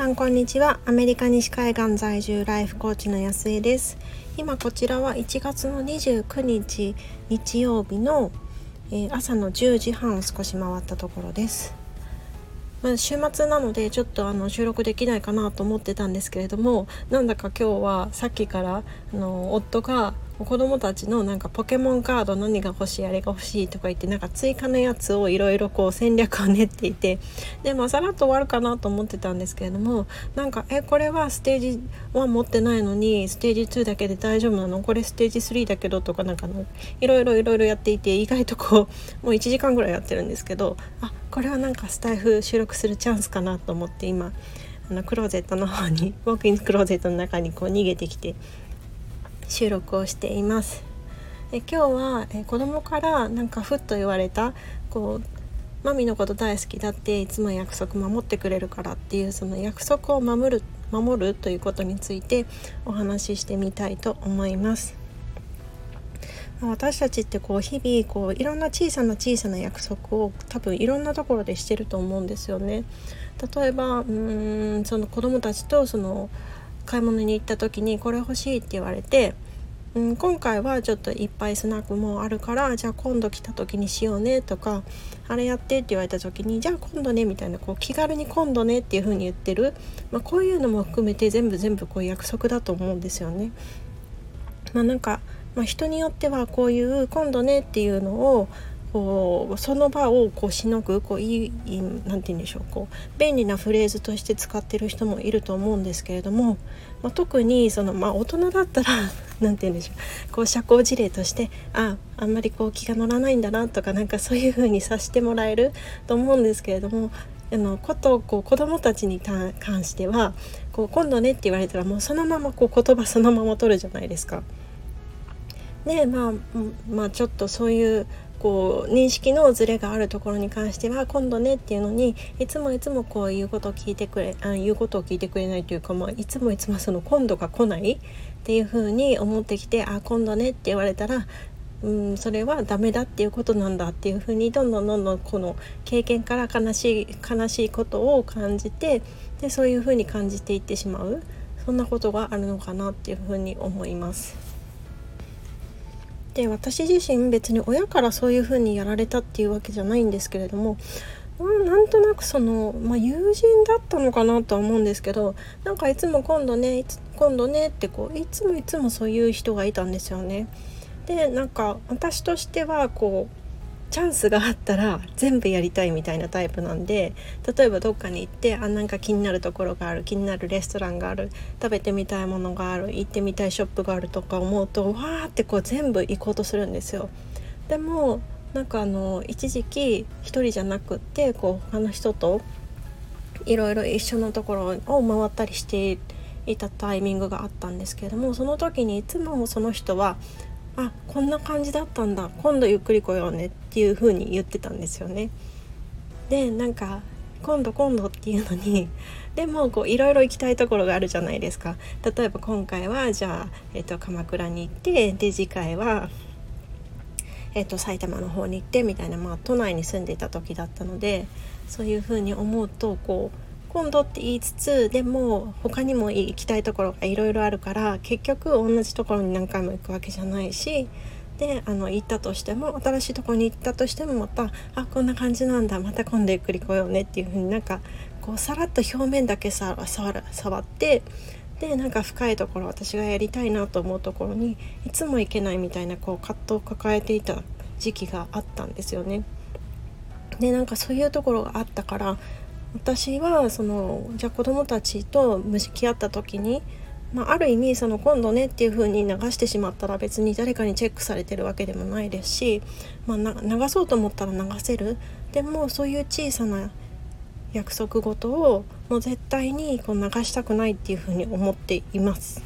さんこんにちは。アメリカ西海岸在住ライフコーチの安江です。今こちらは1月の29日日曜日の、えー、朝の10時半を少し回ったところです。まあ、週末なのでちょっとあの収録できないかなと思ってたんですけれどもなんだか今日はさっきからあの夫が子供たちのなんかポケモンカード何が欲しいあれが欲しいとか言ってなんか追加のやつをいろいろこう戦略を練っていてでまあさらっと終わるかなと思ってたんですけれどもなんかえこれはステージ1持ってないのにステージ2だけで大丈夫なの？これステージ3だけどとかなんかいろいろいろいろやっていて意外とこうもう1時間ぐらいやってるんですけどあこれはなんかスタイフ収録するチャンスかなと思って今あのクローゼットの方にウォークインクローゼットの中にこう逃げてきて収録をしています。え今日はえ子供からなんかふっと言われたこうマミのこと大好きだっていつも約束守ってくれるからっていうその約束を守る守るということについてお話ししてみたいと思います。私たちってこう日々こういろんな小さな小さな約束を多分いろんなところでしてると思うんですよね。例えばうーんその子供たちとその買い物に行った時にこれ欲しいって言われて、うん、今回はちょっといっぱいスナックもあるからじゃあ今度来た時にしようねとかあれやってって言われた時にじゃあ今度ねみたいなこう気軽に今度ねっていう風に言ってる、まあ、こういうのも含めて全部全部こう約束だと思うんですよね。まあ、なんか、まあ、人によってはこういう今度ねっていうのをこうその場をこうしのぐこういい何て言うんでしょうこう便利なフレーズとして使ってる人もいると思うんですけれども、まあ、特にその、まあ、大人だったら 何て言うんでしょうこう社交辞令としてああんまりこう気が乗らないんだなとかなんかそういう風にさしてもらえると思うんですけれどもあのことこう子供たちに関してはこう今度ねって言われたらもうそのままこう言葉そのまま取るじゃないですか。でまあまあちょっとそういうこう認識のズレがあるところに関しては今度ねっていうのにいつもいつもこう言うことを聞いてくれあ言うことを聞いてくれないというか、まあ、いつもいつもその今度が来ないっていうふうに思ってきてあ今度ねって言われたらうんそれはダメだっていうことなんだっていうふうにどんどんどんどんこの経験から悲しい悲しいことを感じてでそういうふうに感じていってしまうそんなことがあるのかなっていうふうに思います。で私自身別に親からそういう風にやられたっていうわけじゃないんですけれどもなんとなくその、まあ、友人だったのかなとは思うんですけどなんかいつも今度ね今度ねってこういつもいつもそういう人がいたんですよね。でなんか私としてはこうチャンスがあったら全部やりたいみたいなタイプなんで例えばどっかに行ってあなんか気になるところがある気になるレストランがある食べてみたいものがある行ってみたいショップがあるとか思うとわーってこう全部行こうとするんですよ。でもなんかあの一時期一人じゃなくってこう他の人といろいろ一緒のところを回ったりしていたタイミングがあったんですけれどもその時にいつもその人はあこんな感じだったんだ今度ゆっくり来ようねっていう風に言ってたんですよね。でなんか今度今度っていうのに でもこういろいろ行きたいところがあるじゃないですか例えば今回はじゃあ、えっと、鎌倉に行ってで次回は、えっと、埼玉の方に行ってみたいな、まあ、都内に住んでいた時だったのでそういうふうに思うとこう今度って言いつつでも他にも行きたいところがいろいろあるから結局同じところに何回も行くわけじゃないしであの行ったとしても新しいとこに行ったとしてもまたあこんな感じなんだまた今度ゆっくり来ようねっていう風になんかこうさらっと表面だけさ触る触ってでなんか深いところ私がやりたいなと思うところにいつも行けないみたいなこう葛藤を抱えていた時期があったんですよね。でなんかそういうところがあったから私はそのじゃあ子どもたちと向き合った時に、まあ、ある意味その今度ねっていう風に流してしまったら別に誰かにチェックされてるわけでもないですし、まあ、流そうと思ったら流せるでもそういう小さな約束事をもう絶対にこう流したくないっていう風に思っています。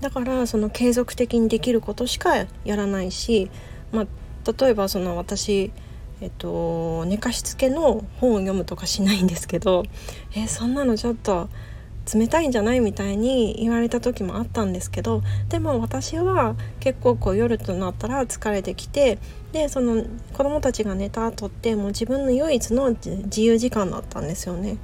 だからその継続的にできることしかやらないし、まあ、例えばその私えっと、寝かしつけの本を読むとかしないんですけどえそんなのちょっと冷たいんじゃないみたいに言われた時もあったんですけどでも私は結構こう夜となったら疲れてきてでその子供たちが寝た後ってもう自分の唯一の自由時間だったんですよね。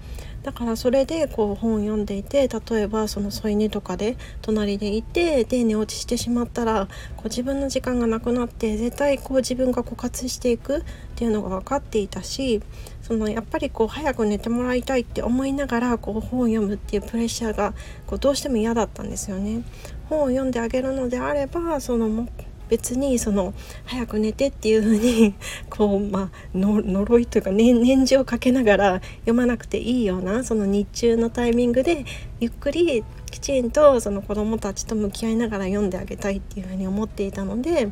だからそれでこう本を読んでいて例えばその添い寝とかで隣でいてで寝落ちしてしまったらこう自分の時間がなくなって絶対こう自分が枯渇していくっていうのが分かっていたしそのやっぱりこう早く寝てもらいたいって思いながらこう本を読むっていうプレッシャーがこうどうしても嫌だったんですよね。本を読んであげるのであればその別にその早く寝てっていう風に こうまあ呪いというか、ね、念じをかけながら読まなくていいようなその日中のタイミングでゆっくりきちんとその子どもたちと向き合いながら読んであげたいっていう風に思っていたので。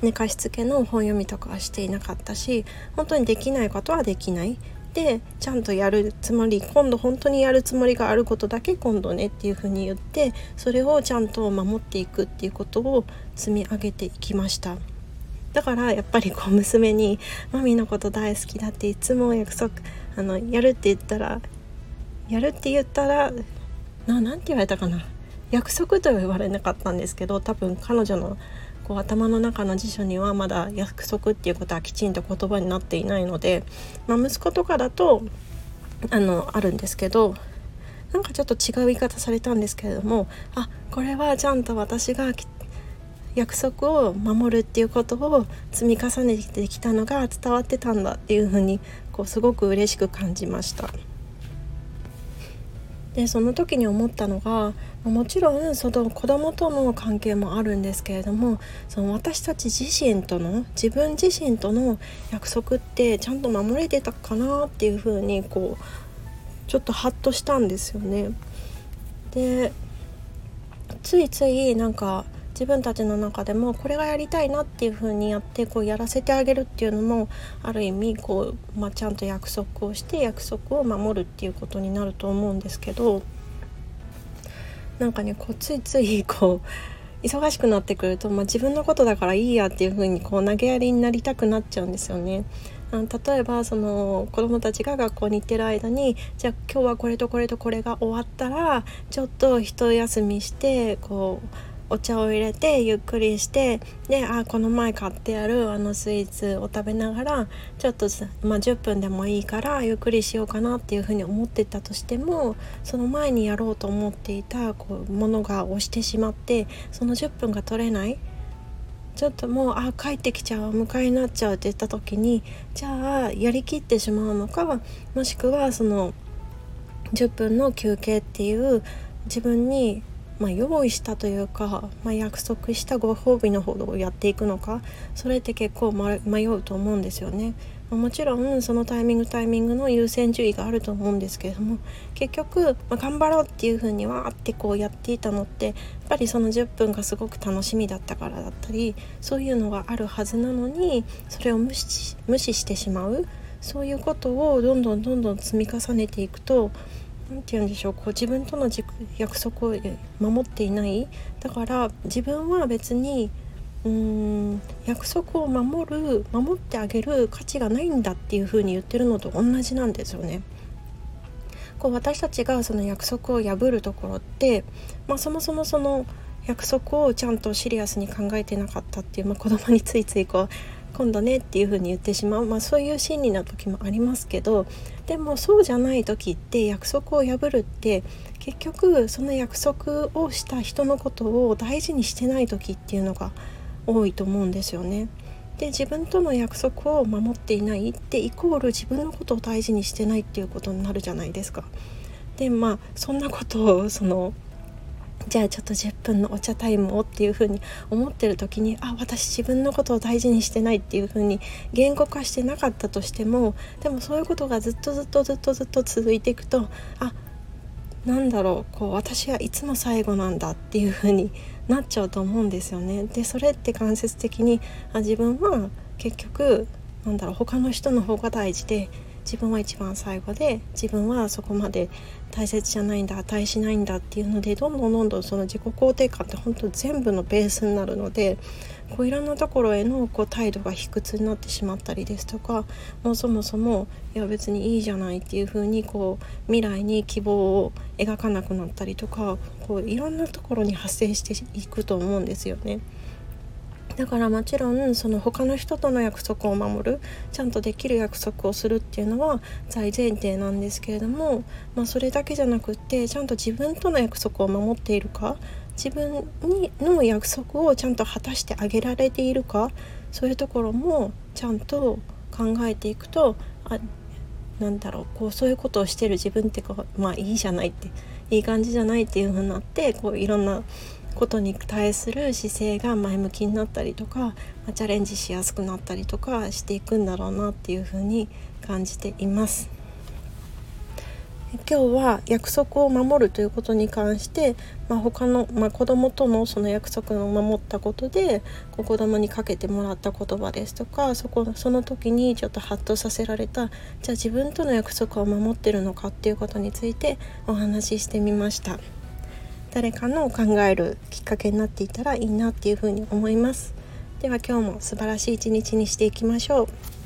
寝かしつけの本読みとかはしていなかったし本当にできないことはできないでちゃんとやるつもり今度本当にやるつもりがあることだけ今度ねっていうふうに言ってそれをちゃんと守っていくっていうことを積み上げていきました。だからやっぱりこう娘に「マミのこと大好きだ」っていつも約束あのやるって言ったらやるって言ったらななんて言われたかな。約束とは言われなかったんですけど多分彼女のこう頭の中の辞書にはまだ約束っていうことはきちんと言葉になっていないので、まあ、息子とかだとあのあるんですけどなんかちょっと違う言い方されたんですけれどもあこれはちゃんと私が約束を守るっていうことを積み重ねてきたのが伝わってたんだっていうふうにこうすごく嬉しく感じました。でその時に思ったのがもちろんその子供との関係もあるんですけれどもその私たち自身との自分自身との約束ってちゃんと守れてたかなっていうふうにこうちょっとハッとしたんですよね。でついついなんか自分たちの中でもこれがやりたいなっていう風にやってこうやらせてあげるっていうのもある意味こう、まあ、ちゃんと約束をして約束を守るっていうことになると思うんですけどなんかねこうついついこう忙しくなってくると、まあ、自分のことだからいいやっていう風にこう投げやりになりたくなっちゃうんですよね。例えばその子どもたちが学校に行ってる間にじゃあ今日はこれとこれとこれが終わったらちょっと一休みしてこうお茶を入れてゆっくりしてであこの前買ってあるあのスイーツを食べながらちょっと、まあ、10分でもいいからゆっくりしようかなっていうふうに思ってたとしてもその前にやろうと思っていたこうものが押してしまってその10分が取れない。ちょっともうあ帰ってきちゃう迎えになっちゃうって言った時にじゃあやりきってしまうのかもしくはその10分の休憩っていう自分にまあ、用意したというか、まあ、約束したご褒美のほどをやっていくのかそれって結構迷うと思うんですよね。もちろんそのタイミングタイミングの優先順位があると思うんですけれども結局、まあ、頑張ろうっていうふうにわーってこうやっていたのってやっぱりその10分がすごく楽しみだったからだったりそういうのがあるはずなのにそれを無視無視してしまうそういうことをどんどんどんどん積み重ねていくと何て言うんでしょうこう自分との約束を守っていないだから自分は別にうーん約束を守る守ってあげる価値がないんだっていう風に言ってるのと同じなんですよね。こう私たちがその約束を破るところって、まあ、そもそもその約束をちゃんとシリアスに考えてなかったっていう、まあ、子供についついこう今度ねっていう風に言ってしまう、まあ、そういう心理な時もありますけどでもそうじゃない時って約束を破るって結局その約束をした人のことを大事にしてない時っていうのが多いと思うんですよね。で自分との約束を守っていないってイコール自分のことを大事にしてないっていうことになるじゃないですか。でまあそんなことをそのじゃあちょっと10分のお茶タイムをっていう風に思ってる時にあ私自分のことを大事にしてないっていう風に言語化してなかったとしてもでもそういうことがずっとずっとずっとずっと続いていくとあなんだろうこう私はいつも最後なんだっていう風になっちゃうと思うんですよね。でそれって間接的にあ自分は結局なんだろう他の人の方が大事で自分は一番最後で自分はそこまで大切じゃないんだ値しないんだっていうのでどんどんどんどんその自己肯定感って本当全部のベースになるのでこういろんなところへのこう態度が卑屈になってしまったりですとかもうそもそもいや別にいいじゃないっていう風にこう未来に希望を描かなくなったりとかこういろんなところに発生していくと思うんですよね。だからもちろんその他の人との約束を守るちゃんとできる約束をするっていうのは大前提なんですけれども、まあ、それだけじゃなくってちゃんと自分との約束を守っているか自分にの約束をちゃんと果たしてあげられているかそういうところもちゃんと考えていくとあなんだろうこうそういうことをしてる自分ってこうまあいいじゃないっていい感じじゃないっていう風になってこういろんなことに対する姿勢が前向きになったりとか、ま、チャレンジしやすくなったりとかしていくんだろうなっていうふうに感じています。今日は約束を守るということに関して、まあ、他の、まあ、子供とのその約束を守ったことでこう子供にかけてもらった言葉ですとかそこその時にちょっとハッとさせられたじゃあ自分との約束を守ってるのかっていうことについてお話ししてみました。誰かの考えるきっかけになっていたらいいなっていうふうに思います。では今日も素晴らしい一日にしていきましょう。